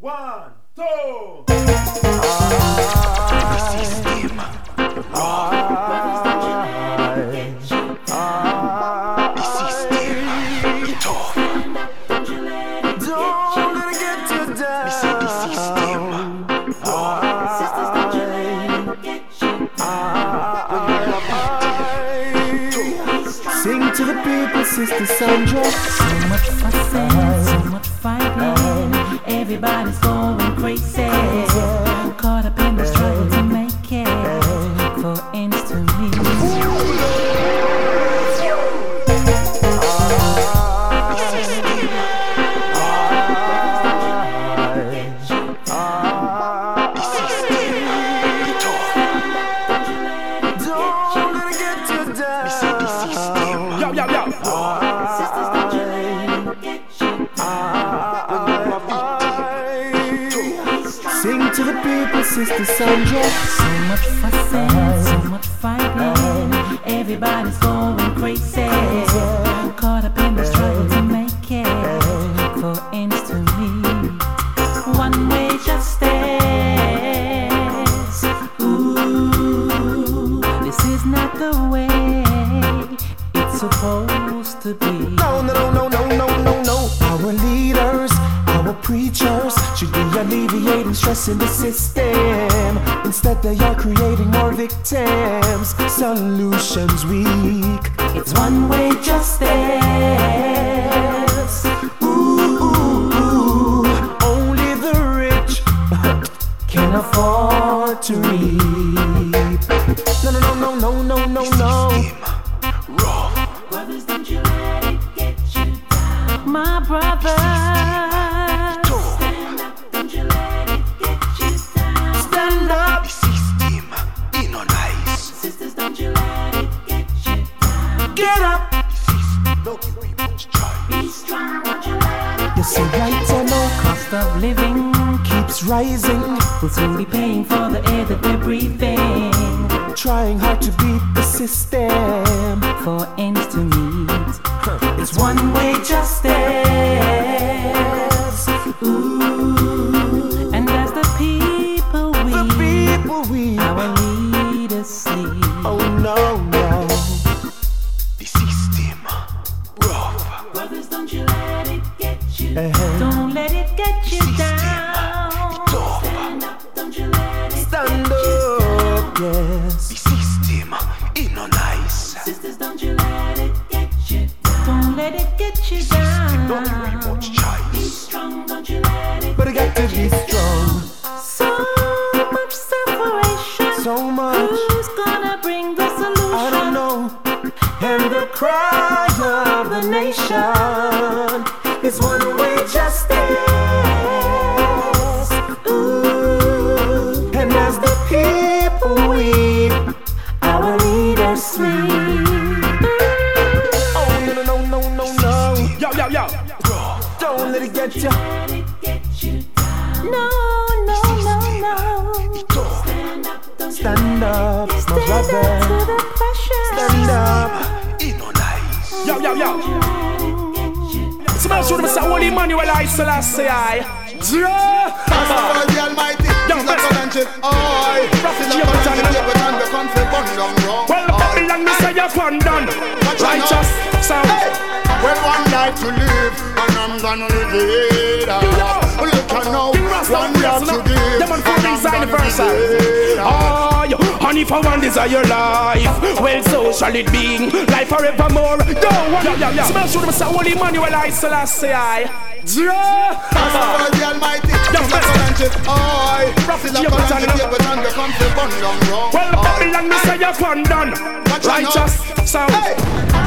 One, two. Let it get you down. Sing to the people, Sister Sandra. Everybody's going Sister Sandra. Yo. Don't let it get you. Let it get you down. No, no, no, no. Stand up, Stand up, my stand brother. up to the pressure. Stand up. In on nice. Yo, yo, yo. Smash shoot Mr. Holy Emmanuel I Selassie The Almighty, Yo, He's a best- country, oi. Prophet Still a James country, Daniel. David and the country burn down wrong, Well. Babylon, me say you're done. Righteous sound. Well, one life to live, and I'm gonna live it out. Now, King Rasta, one life to give, Them on things are universal. live it out. Oh, and if I one desire life, well, so shall it be. Life forevermore. Yo, yo, yo, yo. Smash shoot Mr. Holy Emmanuel I Selassie I. Yeah. Master the Almighty, Yo, He's a best- country, oi. Prophet Still a James country, Daniel. David and the country burn down wrong, Well. Babylon, me say you're fun done. Watch out now. Righteous sound.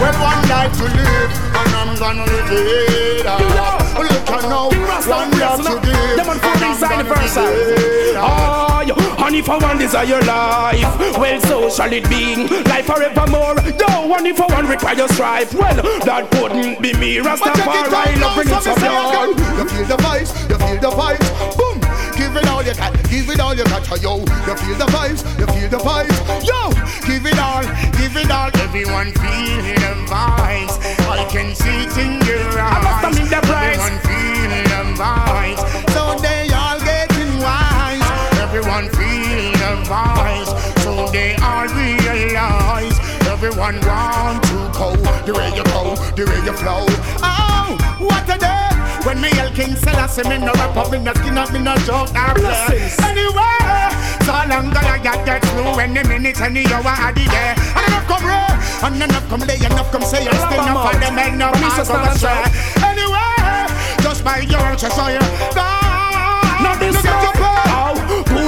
Well, one life to live, and I'm gonna live it out. Look at now, King Rasta, to give, Them on and things I'm are gonna universal. live it out. Oh, yo, and if I one desire life, well, so shall it be. Life forevermore. Yo, and if I one require your strife, well, that couldn't be me. Check it Rastafari, love bring it me some again, You feel the vibes, you feel the vibes. Give it all you got, give it all you got, yo. You feel the vibes, you feel the vibes, yo. Give it all, give it all. Everyone feel the vibes. I can see it in your eyes. I must the price. Everyone feel the vibes. So they all getting wise. Everyone feel the vibes. So they all realize. Everyone want to go the way you go, the way you flow. Oh, what a day. Me yell King Selassie, me no rap up, me no skin up, me no joke, I play. Anyway, so long gonna get get through any minute, any hour, I did there. And enough come roll, and enough come lay, enough come say, still enough of them pass on the track. Anyway, just by your chest, so oh, you Now this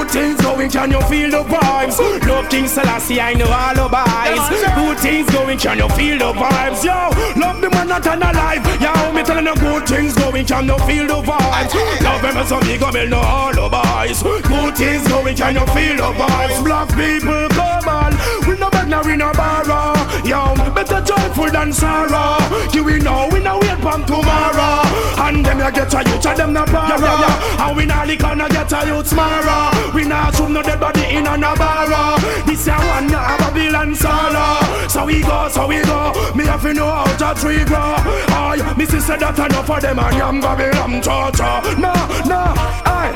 good things going? Can you feel the vibes? Love King Selassie, I know all the vibes. Good things going? Can you feel the vibes? Yo, love the man that alive. Yo, me telling you good things going? Can you feel the vibes? Love them as a big me know all the vibes. Good things going? Can you feel the vibes? Black people, come on. We no bad now, we no borrow. Yo, better joyful than sorrow. You we know we no wait from tomorrow. And them ya get a youth, and them na para. Yeah, yeah, yeah. And we lick and get a youth tomorrow. We nah shoot no dead body in a Navarro. This ya one ya Babylon solo. So we go, so we go. Me have to know how to tree grow. Aye, me sister that enough for them and yam Babylon cha-cha. No, no, aye.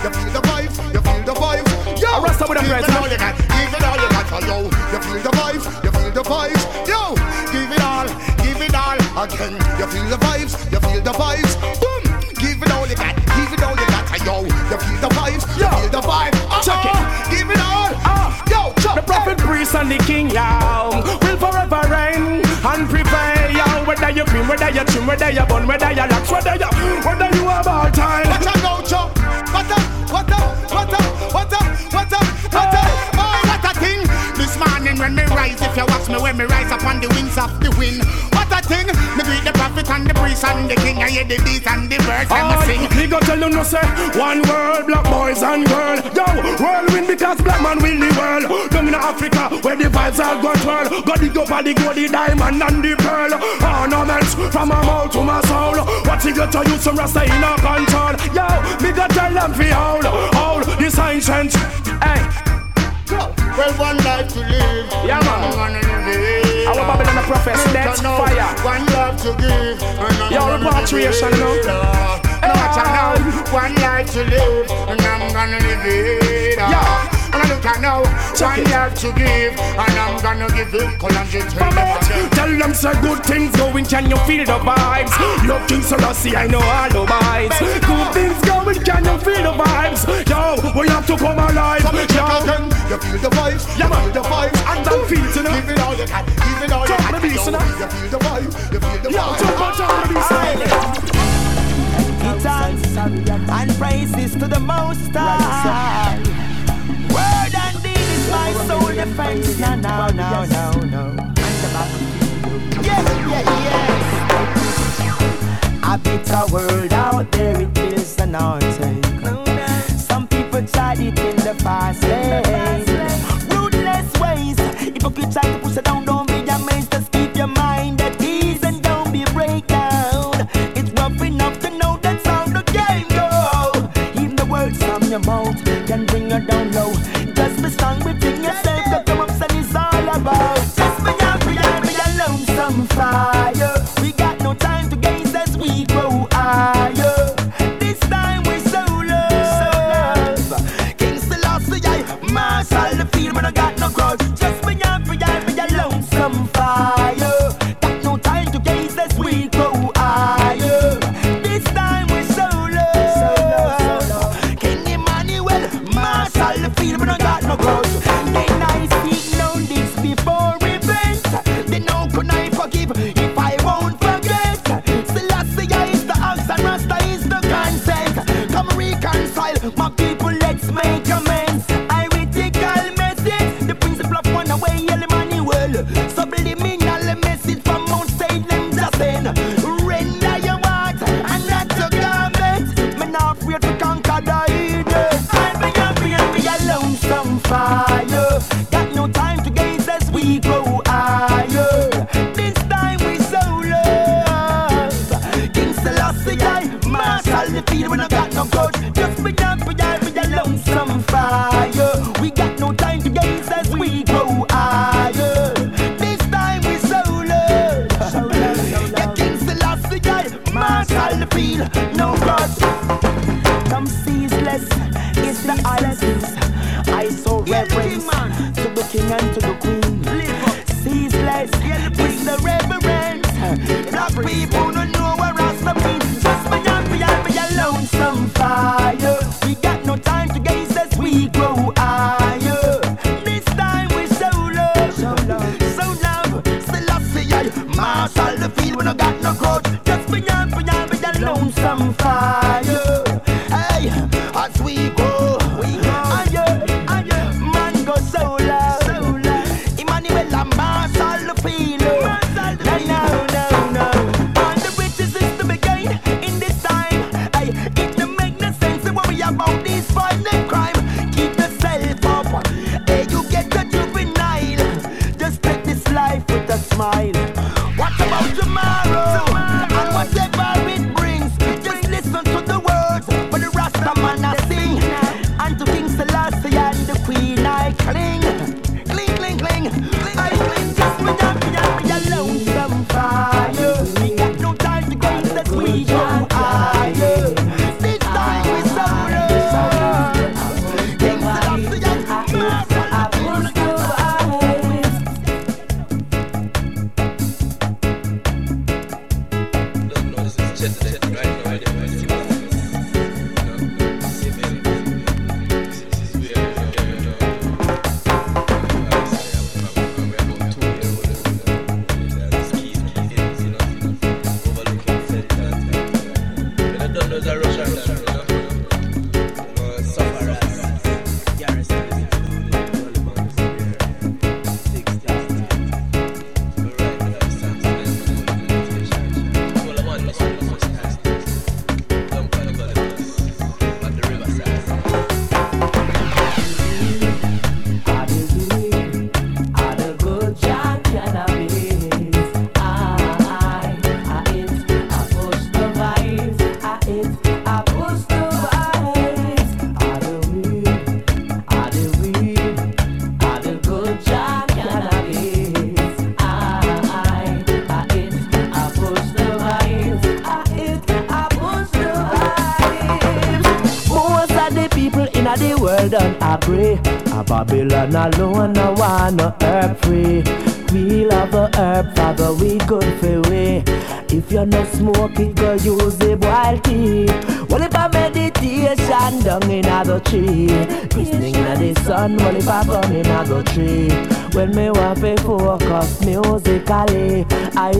You feel the vibes, you feel the vibes. Yo, I with a give praise, it all you got, give it all you got. Oh, yo, you feel the vibes, you feel the vibes. Yo, give it all, give it all again. You feel the vibes, you feel the vibes. Priest, and the king, yo, will forever reign and prevail, yo. Whether you cream, whether you trim, whether you bun, whether you lax, whether you, whether you about time. What a go, chop. What a, what a, what a, what a, what a, what a. Oh, what a thing. This morning when me rise, if you watch me when me rise upon the wings of the wind. Thing. Me greet the prophet and the priest and the king. I hear the beat and the birds and me sing. Me go tell you no say One world, black boys and girl. Yo, whirlwind because black man will the world. Down in Africa where the vibes all go twirl. Go dig up all the gold, the diamond and the pearl. Ornaments from my mouth to my soul. What you got to use some rasta in a control. Yo, me go tell them fi hold Hold this ancient Hey, Well, one life to live. Yeah, man. I'm gonna live it. Our Babylon the prophets, that's fire. One love to give. and I'm Yo, gonna repatriation, live you know. One life to live, and I'm gonna live it. Yeah. And I look at now. Check One it. life to give, and I'm gonna give it. Colangit, tell them Vamos. again. Tell them say good things going, can you feel the vibes? Love King Selassie, I know all the vibes. Good things going, can you feel the vibes? Yo, we have to come alive. Come and check Yo, again. You feel the vibes, you feel the vibes, And that feels, you know. Give it all you got, give it all you Jump got. the beast, you Yo, know. You feel the vibe, you feel the yo, vibe. jump on, jump on the beast. thanks and praises to the Most High. Soul defense. Now, now, now, now, now. Yeah, yeah, yes. A bitter world out there, it is an answer. Some people tried it in the fast lane. Ruthless ways. Hypocrite try to push it down, don't be amazed. Just keep your mind at ease and don't be break down. It's rough enough to know that's how the game go. Even the words from your mouth some fire.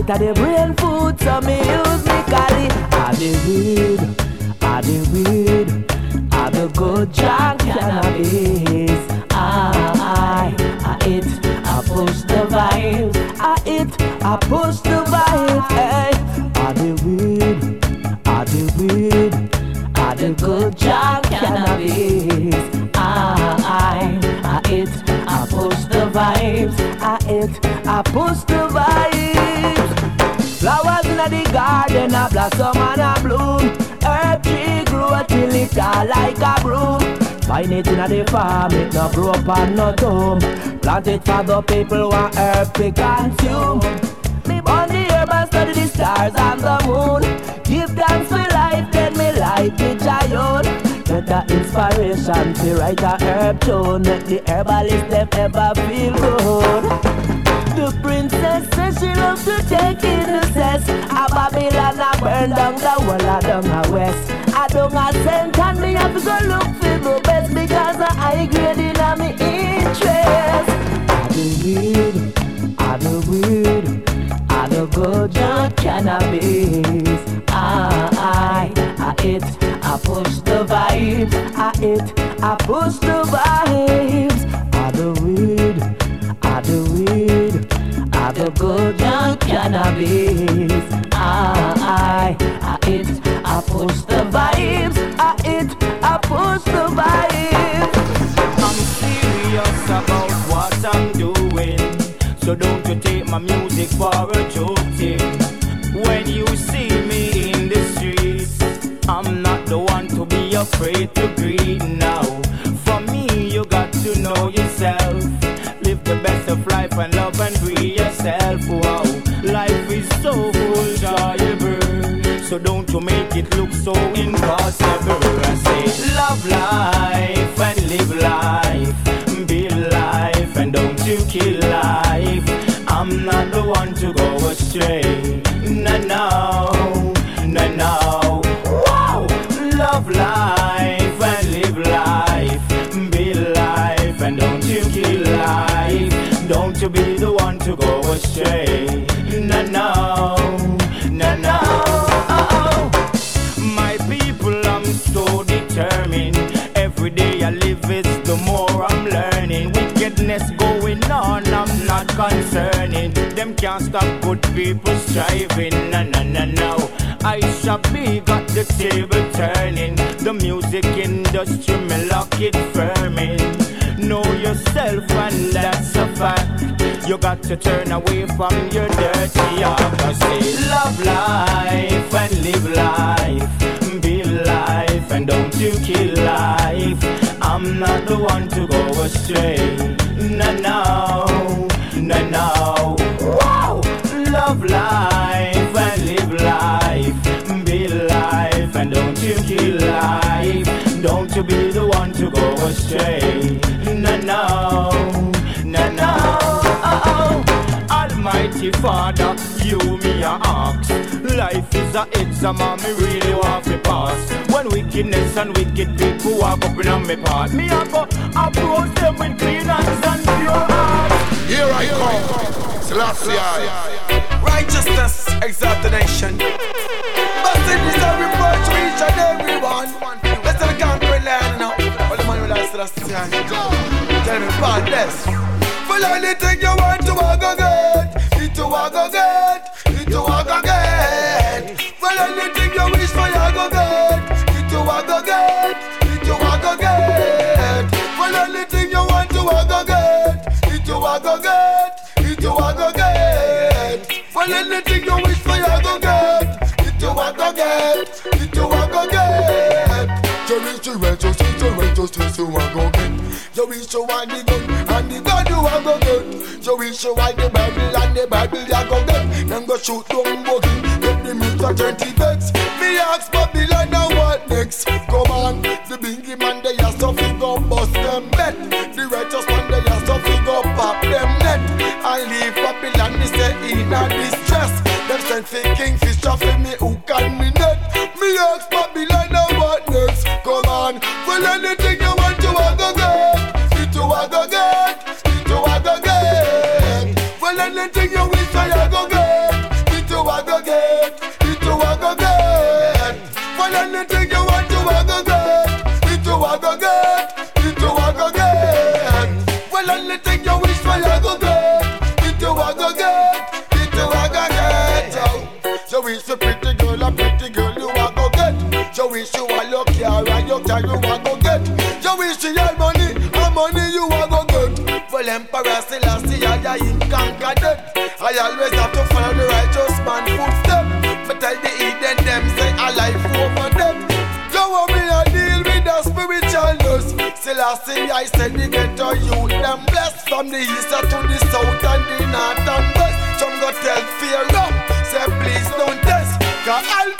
I eat the brain no grow up on no tomb. Plant it for the people want herb to consume. Me born the herb and study the stars and the moon. Give thanks for life, then me life be giant. Get the inspiration to write a herb tune. Make the herbalist them ever feel good. The princess says she loves to take in the cess. A Babylon a burn down the wall of down a west. I don't a cent and me have to go look for the best because I grade in a me interest. I do weed, I do weed, I do good young cannabis. I, I, I it, I push the vibes. I it, I push the vibes. I do weed, I do weed, Good young cannabis. I, I, I it, I push the vibes. I it, I push the vibes. I'm serious about what I'm doing. So don't you take my music for a joke thing. When you see me in the streets, I'm not the one to be afraid to greet now. For me, you got to know yourself. Live the best of life and love and free So don't you make it look so impossible. I say, love life and live life. Be life and don't you kill life. I'm not the one to go astray. No, no, no, no. Wow! Love life and live life. Be life and don't you kill life. Don't you be the one to go astray. No, no, no, no. Concerning. Them can't stop good people striving. No, no, no, no. I shall be got the table turning. The music industry, me lock it firming. Know yourself, and that's a fact. You got to turn away from your dirty. I love life and live life. Be life and don't you kill life. I'm not the one to go astray. No, no, no, no. Wow! Love life and live life. Be life and don't you kill life. Don't you be the one to go astray. No, no, no, no. Oh, oh. Almighty Father, you me a ask. Life is a exam and me really want to pass. When wickedness and wicked people walk up in on me path, me a go approach them with clean hands and pure hearts. Here I come, Selassie I. Righteousness exalt nation. But it is a reproach to each and every one. Let's tell the conquering land now. All the money will last last time. Tell me about this. Well, anything you want to walk again, need to walk again, anything you wish for, you go get. Need to walk again, need to walk again. You reach the righteousness, the righteousness you want go get. You reach the one the gun and the gun you want go get. You reach the one the Bible and the Bible you go get. Them go shoot down buggy, get the meat for twenty bets. Me ask Babylon now what next? Come on, the bingy man they have to go bust them bet. Conquer death. I always have to follow the righteous man footstep. But tell the Eden them say a life over them. Go on me a deal with the spiritualness. Selassie, I said the ghetto youth them blessed from the east to the south and the north and west. Some go tell fear up, say please don't test. Cause I'll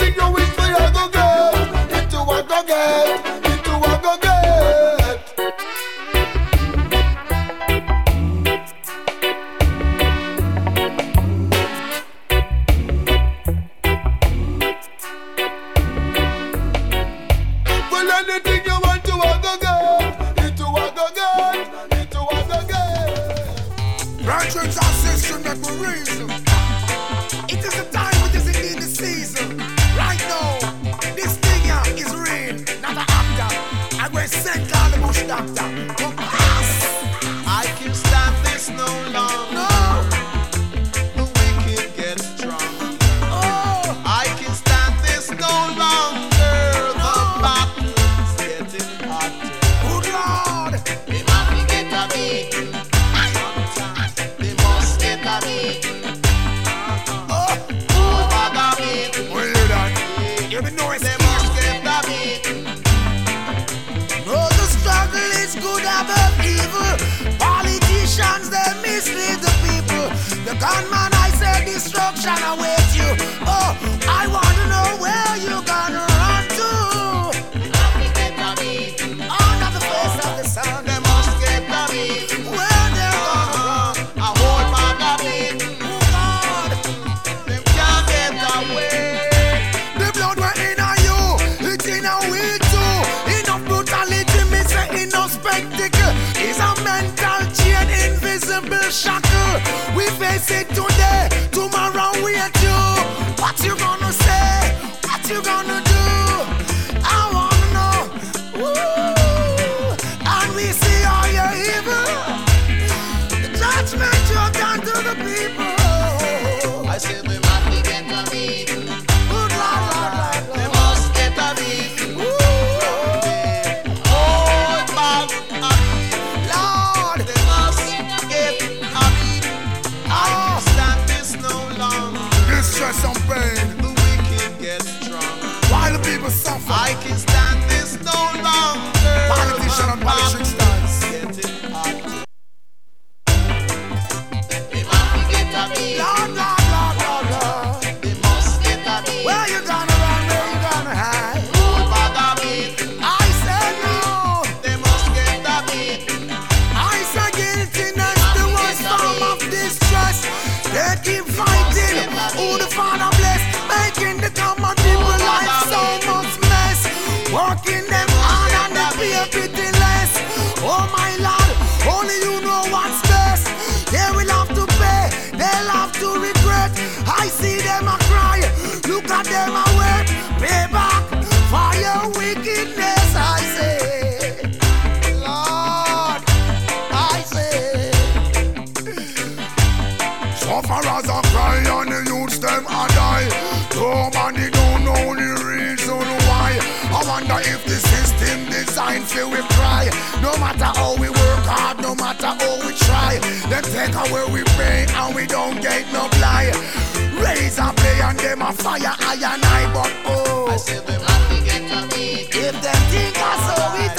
anything you wish for you go I said, "Do it." Cause where we pray and we don't get no fly. Raise and play and them a fire I and I, but oh. I said them have to get a If them think I saw it.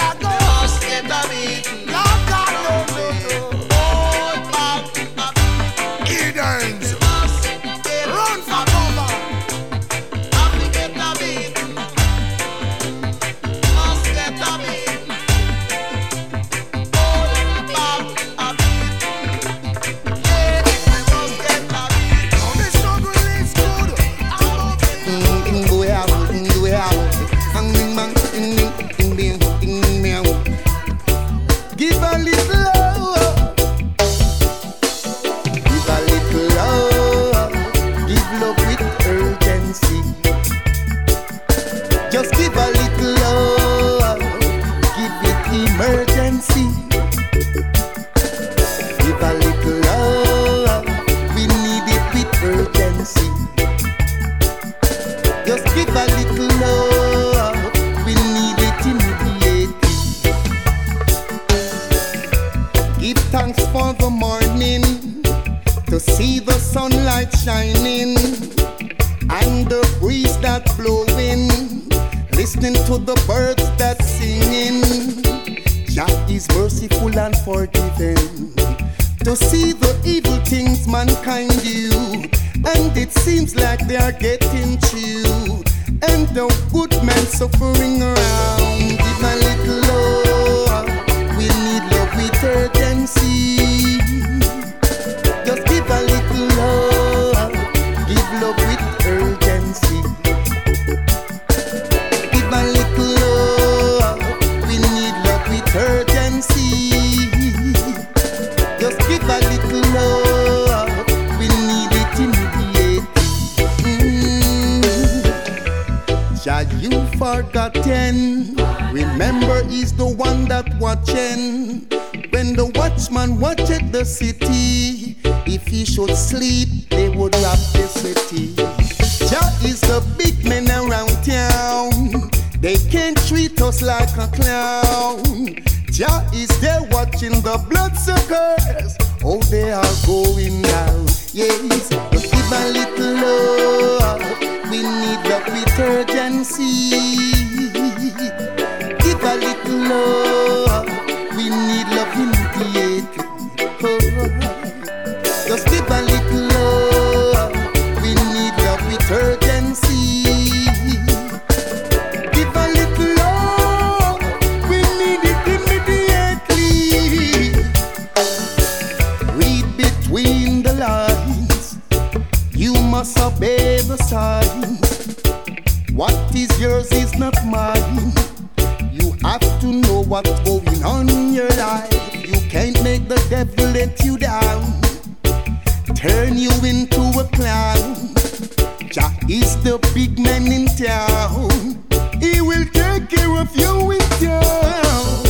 the breeze that's blowing, listening to the birds that's singing. Jah is merciful and forgiving. To see the evil things mankind do, and it seems like they are getting chewed, and the good men suffering around. Give my little love, we need love We it. should sleep, they would rob the city. Jah is the big man around town. They can't treat us like a clown. Jah is there watching the bloodsuckers. Oh, they are going down. Yes, must obey the sign. What is yours is not mine. You have to know what's going on in your life. You can't make the devil let you down, turn you into a clown. Jah is the big man in town. He will take care of you in town.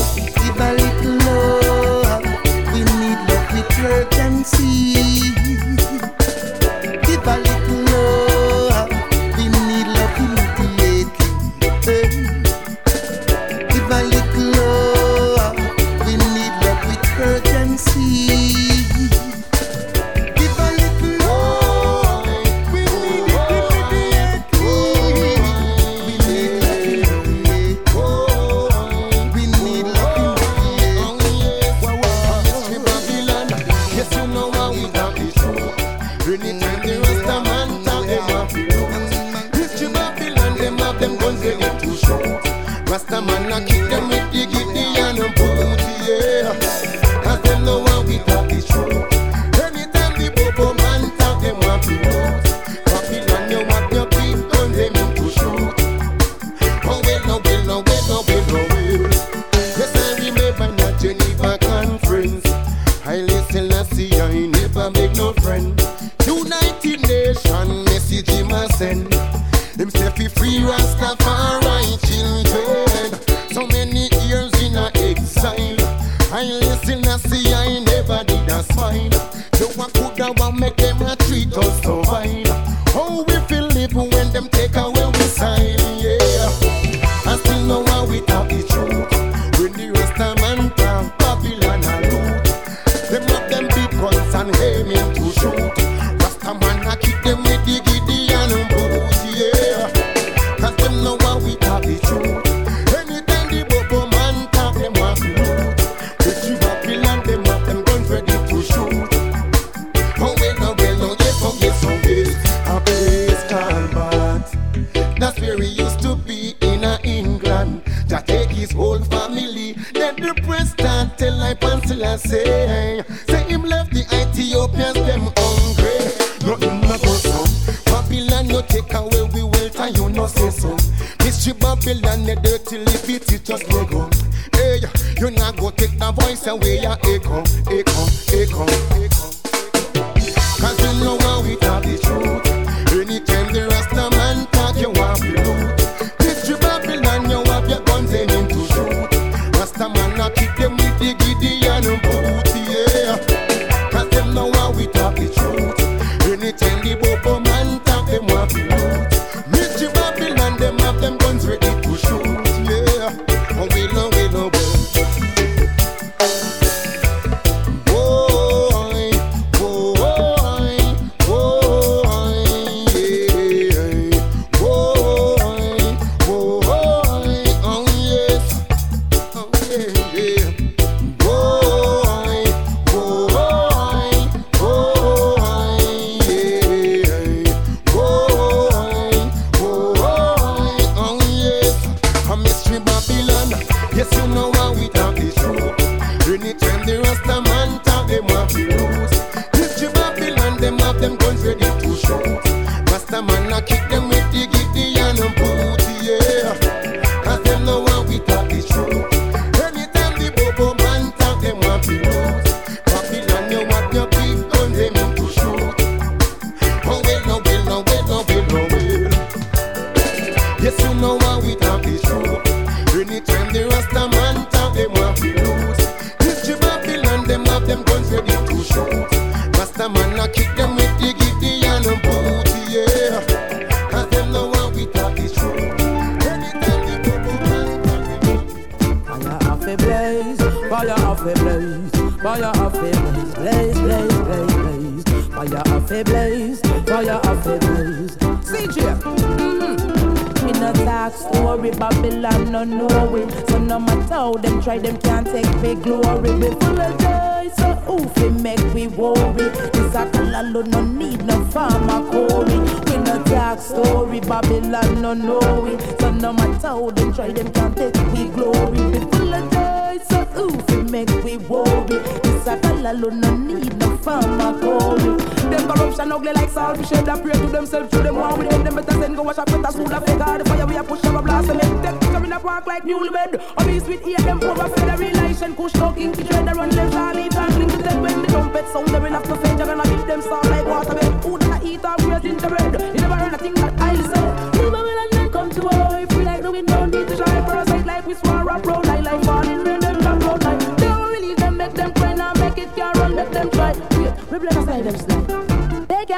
shame that pray to themselves, show them one with them, them better send go wash up with a soda fake the fire we a push up a blast and make them in a park like mule bed. On these with ear them over federation, push talking to dread run them Charlie tackling to them when the trumpet sound them enough to say you're gonna beat them sound like water bed. Food and I eat all praise in the bread. You never run a thing that I say. Remember when I come to our if we like no we don't need to shine for a sight. life we swore a pro like like falling rain them come road like. They won't release them make them cry now make it carol make them try. Wait, we bless them slide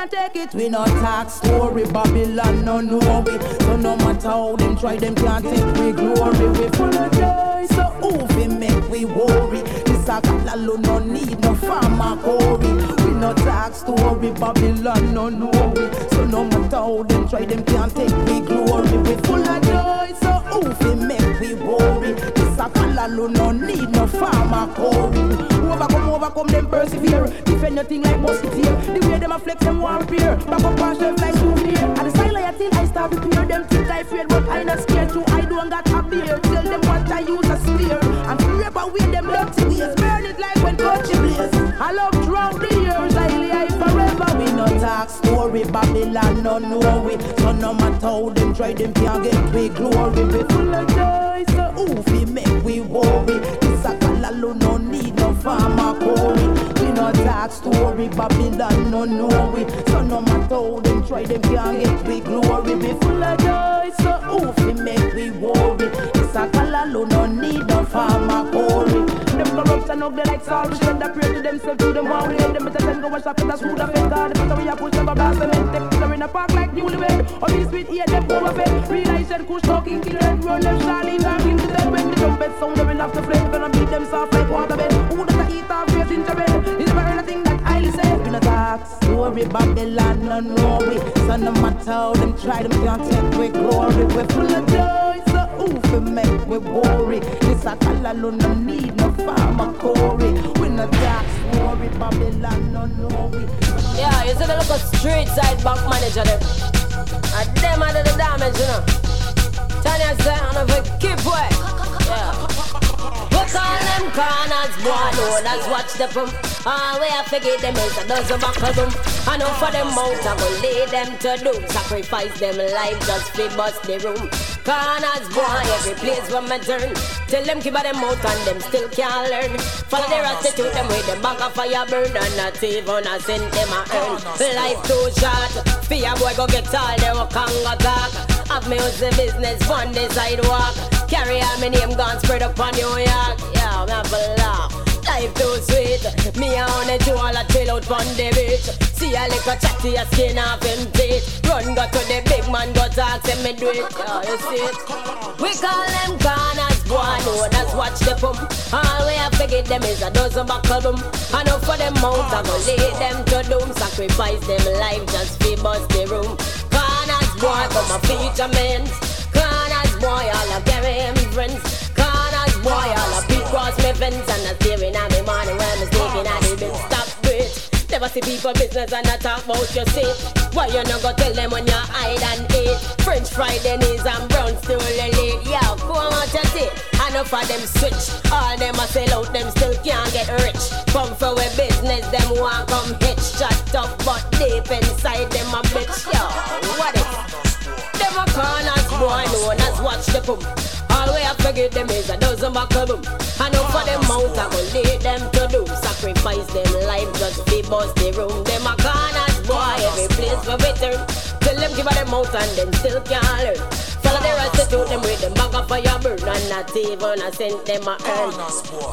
can't take it, we not talk story. Babylon no know we. So no matter how them try, them can't take we glory. We full of joy, so who fi make we worry? This a kalalu no need no pharmacory. We not talk story, Babylon no know. So no matter how them try, them can't take we glory. We full of joy, so who fi make we worry? This a kalalu no need no pharmacory. Overcome, overcome them persevere. Defend your thing like musketeer. The way them a flex them one peer. Back up on shelf like souvenir. And the I till I start repair. Them think I fear, but I not scared too. I don't got a beer. Tell them what I use a spear. And rip away them dirty ways. Burn it like when country blaze. I love throughout the years. I live forever. We no talk story. Babylon no know we. So no matter how them try, them can't get we glory. We full of joy. So who fi make we worry? This a kalalu no no pharmacory. We no talk story, Babylon no know we. So no matter how them try, them can't get we glory. We full of joy, so who fi make we worry? It's a kalalu no need no pharmacory. Them corruption ugly like salt, we should have pray to themselves to them one way. Them better than go wash up in the school of. God, the we a push them a blast them them in a park like newlywed. Or be sweet, yeah, them overfed. Realize that kush talking, kill red, run them, Charlie, and kill the dead when the trumpet sound, them enough to flame. Gonna beat them soft like water bed. Gingerbread? It's never anything that I say. We no talk story, Babylon, no we. So no matter how them try, them can't take we glory. We're full of joy, so who fi make we worry? This a kalalu no need no pharmacory. We no talk story, Babylon, no we. Yeah, you see the local street side bank manager them. And them are the damage, you know. Tanya say, I don't keep way. Yeah. Put all them corners, boy, that's watch the pump. Ah, we have forget them is a dozen buckle boom. I know for them out, I will lay them to doom. Sacrifice them life just fi bust the room. Corners, boy, every place where me turn. Tell them keep them out and them still can't learn. Follow their attitude, them with them back of fire burn and not even a cent them a earn. Life too short, fear boy go get all they work and go talk. Have me use the business on the sidewalk. Carry on my name gone spread up on New York. Yeah, have a laugh. Life too sweet. Me a on the all a chill out on the beach. See a little chatty a skin off him teeth. Run go to the big man go talk say me do it. Yeah, you see it. We call them corners, boy. That's watch the pump. All we have to get them is a dozen buckle boom. I know for them out, I go lay them to doom. Sacrifice them life just fi bust the room. Corners, boy, come a feature men. Corners, boy, all carry him friends. Corners, boy, all a cross me fence and a steering on me morning when me sleeping and the bin stop it. Never see people business and I talk about your seat. Why you not go tell them when you hide and eat? French fried Denny's and brown still late. Yo, go on what you see. Enough of them switch. All them a sell out, them still can't get rich. Come for a business, them want come hitch. Shut up, but deep inside them a bitch. Yo, what is? Them a corners, boy, known as watch the pump. All we have to give them is a dozen buckle boom. I know for them out, I go lay them to doom. Sacrifice them life just be bust the room. Them a corners, boy, every place we return. Tell them give a them out and them still can't learn. The restitute them with them up for your burn and not even a cent them a earn.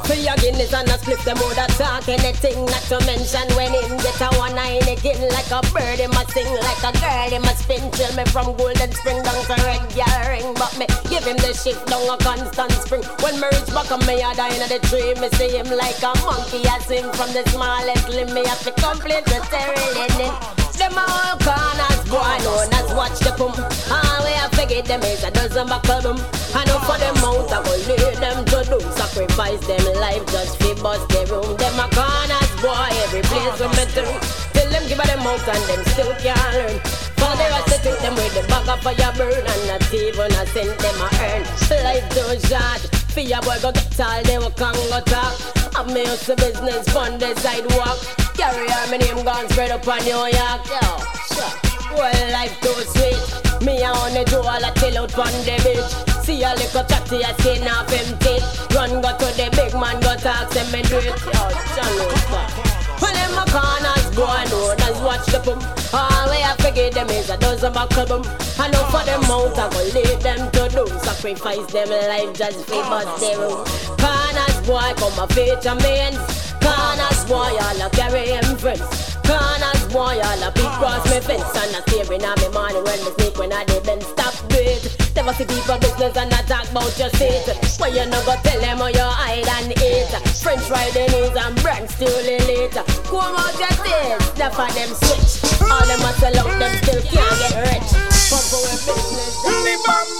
For your Guinness and a split them all a talk. Anything not to mention when him get a one eye again like a bird him a sing like a girl him a spin. Till me from golden spring down to red ring but me give him the shift down a constant spring. When me reach back on me a die in the tree me see him like a monkey I swing from the smallest limb me have to complete the serenade them a all corners boy known as watch the pump. All we have to get them is a dozen buckle boom I know for them out I go lay them to do. Sacrifice them life just fi bust the room them a corners boy every place we me through Tell them give a them out and them still can't learn. Follow the rest to take them with the bag of fire burn And not even a cent them a earn. Life too short Fear boy go get all they will come go talk Have me use the business fund the sidewalk. Carry on my name gone spread up on New York. Yo, sure Well life too sweet. Me a on the do all a chill out on the beach. See a little chatty a skin him teeth Run go to the big man go talk say me do it Yo, John well, them a corners, boy, known as watch the pump. All we have to give them is a dozen buckle boom. I know for them out, I go leave them to doom. Sacrifice them life just bust their room. Corners, boy, come a feature mains. Corners, boy, all a carry him friends. corners, boy, all a big cross me fence and a staring at me money when me sneak when I did been stop it. Never see people business and I talk about your seat. Why you no go tell them how you hide and eat? French riding is and brand still later. Come out your tears, the for them switch. All them muscle out, them still can't get rich. Pump away business.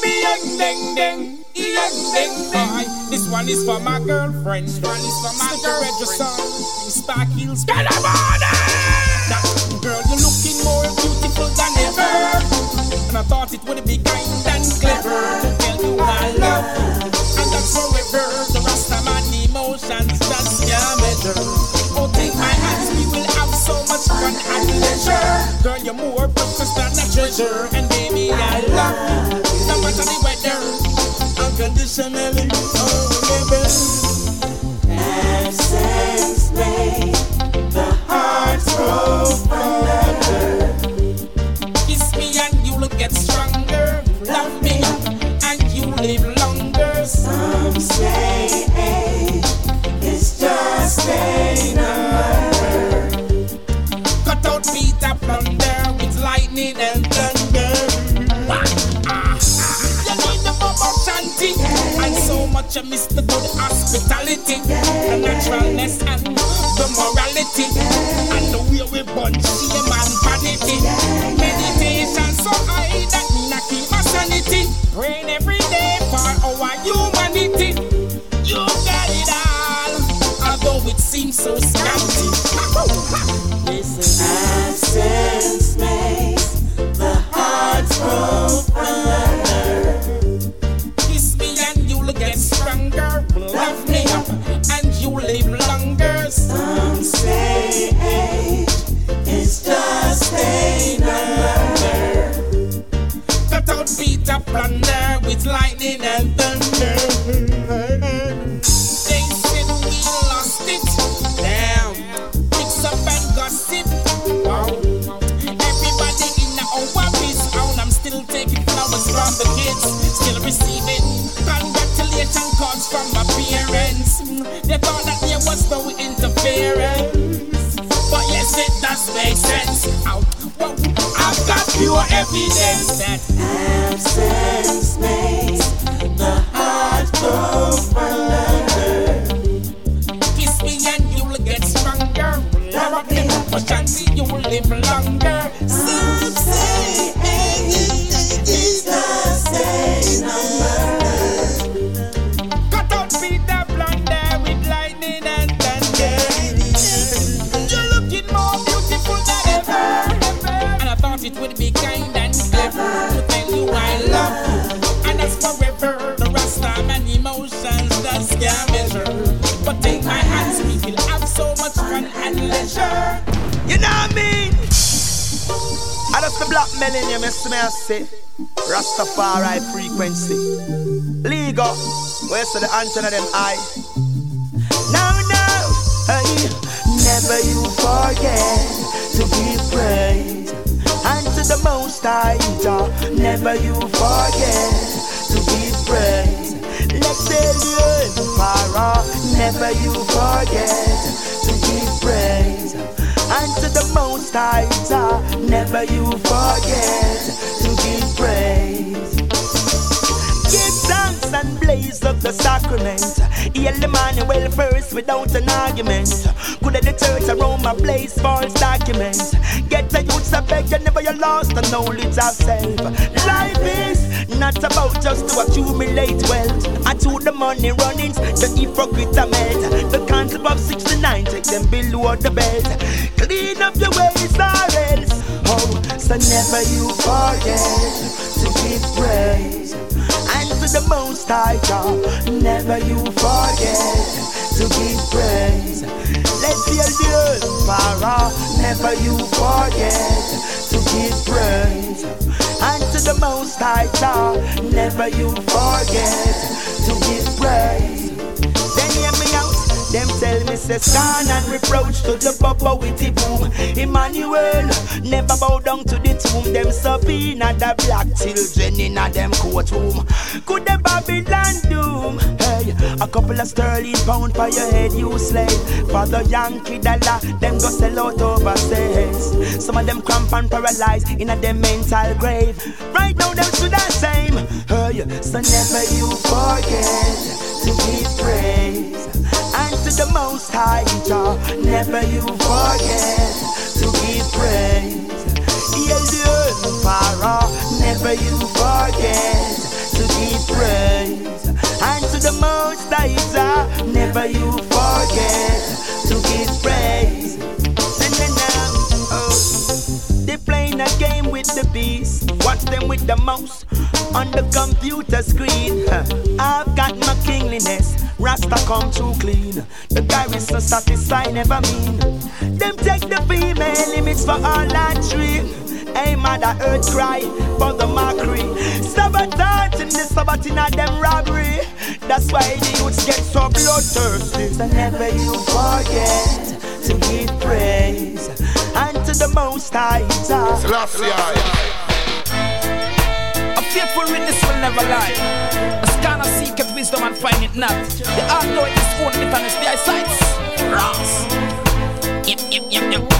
Me, young ding ding, young ding boy. This one is for my girlfriend. This one is for my girlfriend. son. Spark Hills. Get up on That girl, you're looking more beautiful than ever. And I thought it would be kind and clever to tell you I love you. And that's forever. The rest of my emotions just can't measure. Oh, take my hands, we will have so much fun and leisure. Girl, you're more precious than a treasure. And baby, I love you. No matter the weather, unconditionally. Oh, baby. Essence made the heart grow. Miss the good hospitality, the naturalness and the morality, You know what I mean? I just the black millennium, you see me I say. Rastafari frequency. Legal. Where's the antenna them eye? Now, now, hey, never you forget to give praise. And to the most high, never you forget to give praise. Let's tell you, Para, never you forget to give praise. And to the most high, never you forget to give praise. Up the sacrament. Heal the man well first without an argument. At the church around my place, false documents? Get the youths a beg you never you lost the knowledge of self. Life is not about just to accumulate wealth. I told the money runnings, the hypocrite a melt. The concept of 69, take them below the belt. Clean up your ways or else. Oh, so never you forget to give praise. And to the most high God, never you forget to give praise. Let's hear the para, never you forget to give praise. And to the most high God, never you forget to give praise. Them tell me say scorn and reproach to the bubble with the boom. Emmanuel never bow down to the tomb. Them subpoena the black children in a them courtroom. Could the Babylon doom? Hey, a couple of sterling pound for your head, you slave. For the Yankee dollar, them go sell out overseas. Some of them cramp and paralyzed in a them mental grave. Right now, them should the same. Hey, so never you forget to give praise. To the most high, Jah, never you forget to give praise. Yeah, the Pharaoh, never you forget to give praise. And to the most high, Jah, never you forget to give praise. Watch with the mouse on the computer screen. I've got my kingliness. Rasta come too clean. The guy is so satisfied, never mean. Them take the female limits for all I dream. Hey, mother earth cry for the mockery. Sabotage in the sabbath in a them robbery. That's why the youths get so bloodthirsty. So never you forget to give praise and to the most high. Jah. Faithful witness will never lie. A scanner seeketh wisdom and find it not. The art knoweth his own bitterness, the eyesights. Ross. Yep, yep, yep, yep.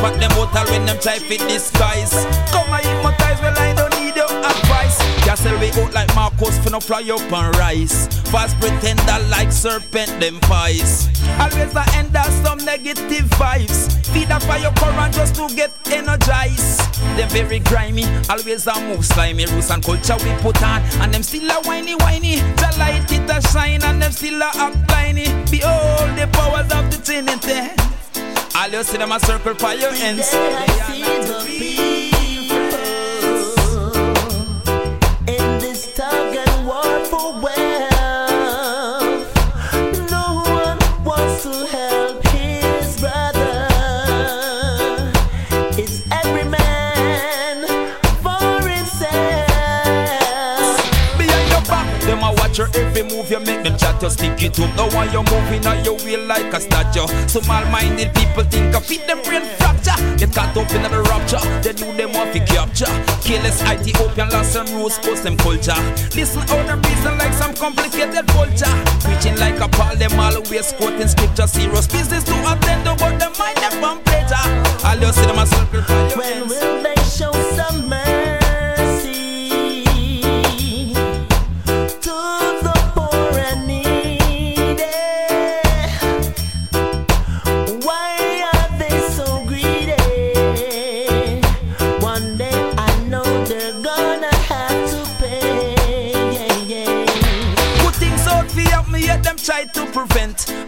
But them mortal when them try fit disguise. Come and hypnotize, well I don't need your advice. Sell we out like Marcos no fly up and rise. Fast pretender like serpent, them pies. Always I end up some negative vibes. Feed up fire current just to get energized. Them very grimy, always a move slimy. Roots and culture we put on, and them still a whiny whiny. The light it a shine, and them still a act whiny. Behold the powers of the Trinity. All you see them a circle for your ends. You chat stick it up. No one you moving on your wheel like a statue. Some mal-minded people think I fit them brain fracture. Get caught up in the rapture, they do them want to capture. Careless Ethiopian lost and rules, post them culture. Listen out the reason like some complicated culture. Preaching like a Paul, them always quoting scripture. Serious business to attend to, but them mind them on pleasure. All you see them a circle When will they show some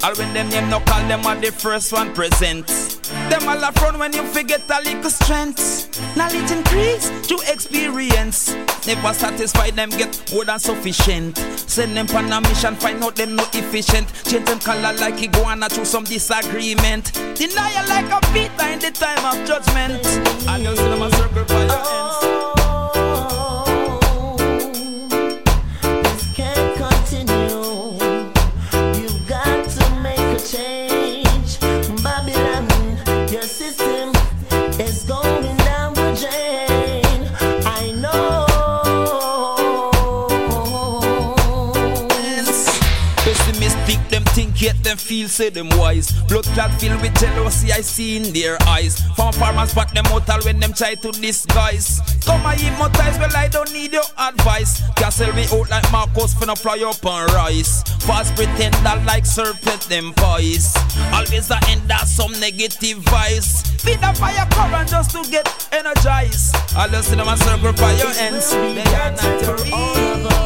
All when them name no call them are the first one present. Them all a front when you forget a little strength. Knowledge increase through experience. Never satisfied them get more than sufficient. Send them on a mission, find out them no efficient. Change them color like iguana through some disagreement. Denial like a beat in the time of judgment. I just see them a circle for your ends. Them feel say them wise. Blood clot filled with jealousy, I see in their eyes. From farmers, but them mortal when them try to disguise. Come and hypnotize, well I don't need your advice. Can't me out like Marcos finna fly up and rise. Fast pretender like serpent them boys. Always I end up some negative vibes. Feed the fire current just to get energized. I'll just see them circle by your ends. They are not your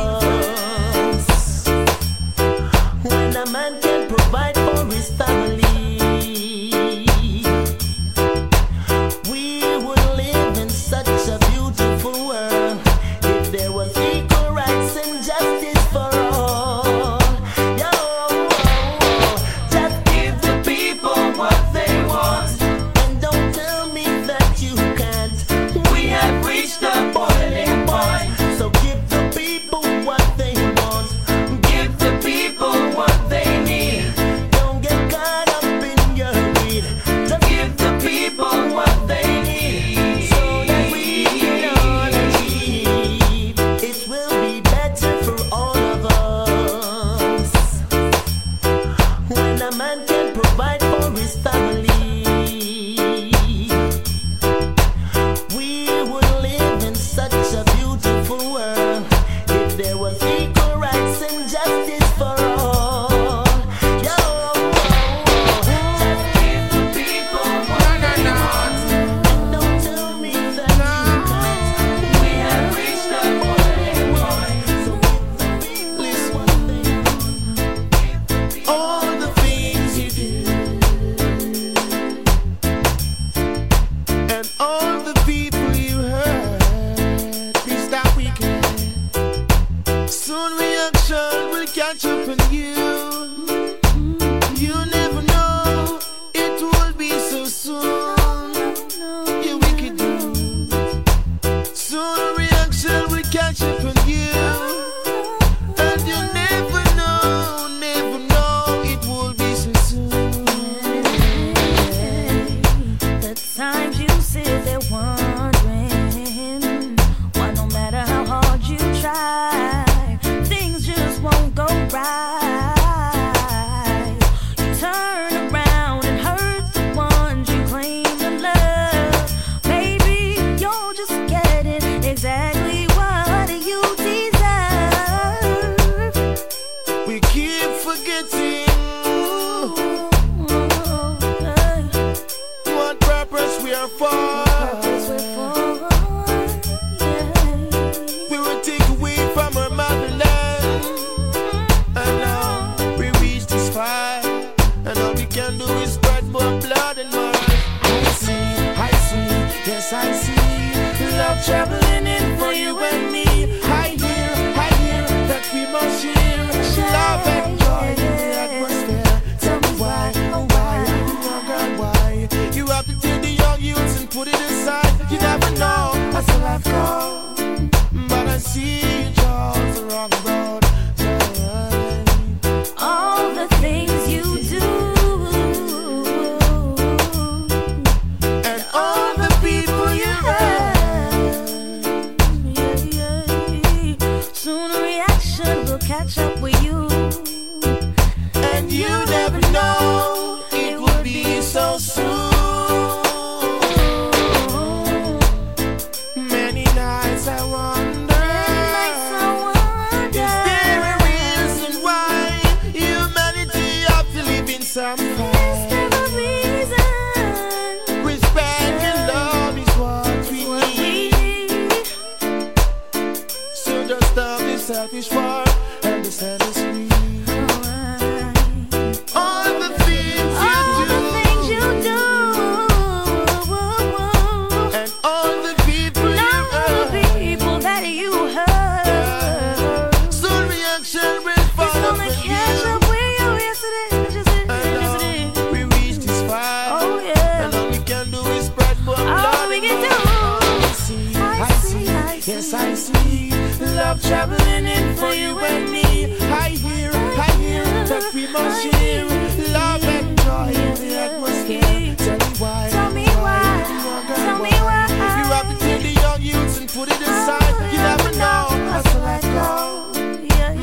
youths and put it aside. You never know how to let go.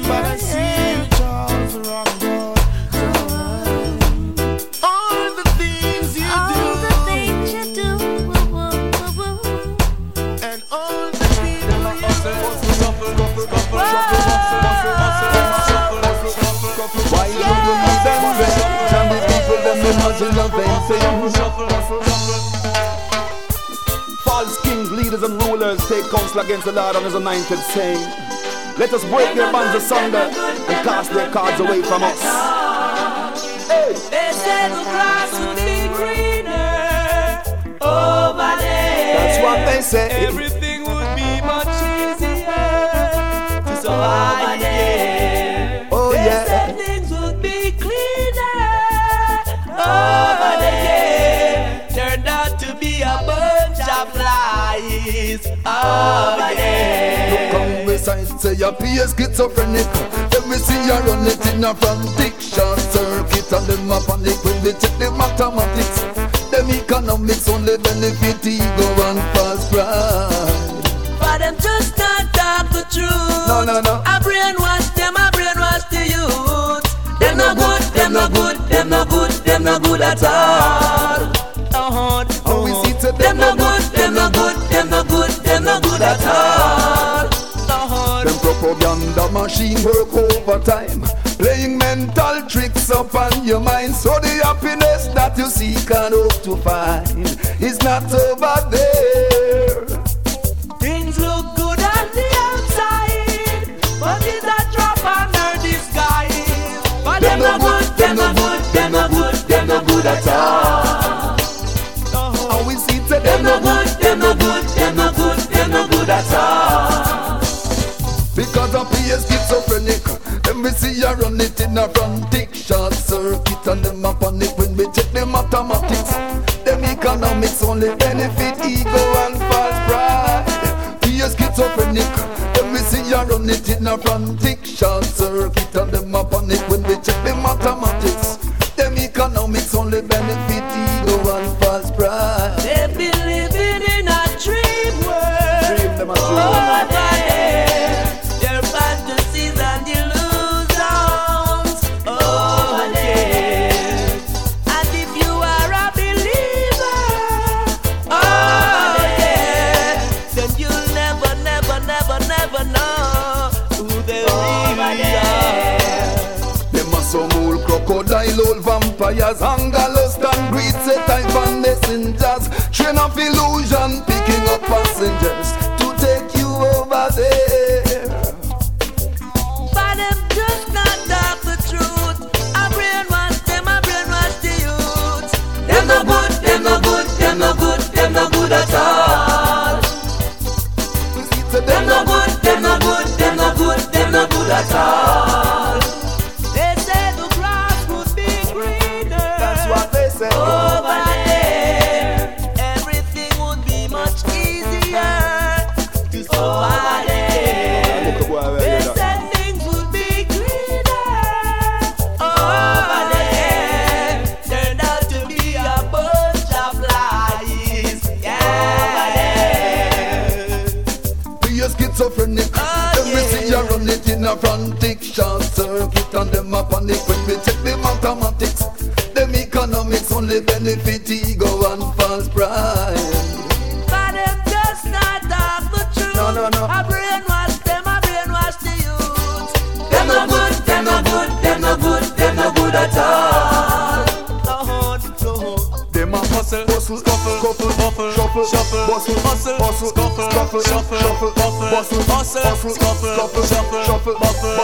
But I see you chose the wrong road. All the things you All do. the things you do. And all the people you Why do you need them friends? And the people them imagine of False leaders take counsel against the Lord and his anointed saying Let us break their bands asunder and cast their cards away from us Hey! They said the grass would be greener over there. That's what they say. Everything would be much easier to survive Come say your PS schizophrenic Let me see you run it in a frantic short circuit And them up on it when they check the mathematics Them economics only benefit ego and fast pride But them just not talk the truth. No, no, no. I brainwash them, I brainwash the youth. Them no good, them no good, them no good, them no good at all. Uh-huh. Oh, we see to Them no good, them no good, them no good, them no good at all. Propaganda machine work overtime Playing mental tricks upon your mind So the happiness that you seek and hope to find Is not over there Things look good on the outside, but it's a drop under the sky. But them no good, them no good, them no good, them no good at all. And we see to Them no good, in a frantic short circuit And them up on it when we check the mathematics. Them economics only benefit ego and false pride. PS schizophrenic. Then we see you run it in a frantic short circuit And them up on it when we check the mathematics. Them economics only benefit old vampires, hunger, lust and greed, set type and messengers. Train of illusion, picking up passengers and false. But them just not talk the truth. No, no, no. I brainwash them, I brainwash the youth. Them no good, them no good, them no good, them no good at all. Them a hustle, hustle, scuffle, scuffle, buffle, shuffle, shuffle, bustle, hustle, hustle, scuffle, scuffle, shuffle, shuffle, buffle, bustle, hustle, hustle, scuffle, scuffle, shuffle, shuffle, buffle,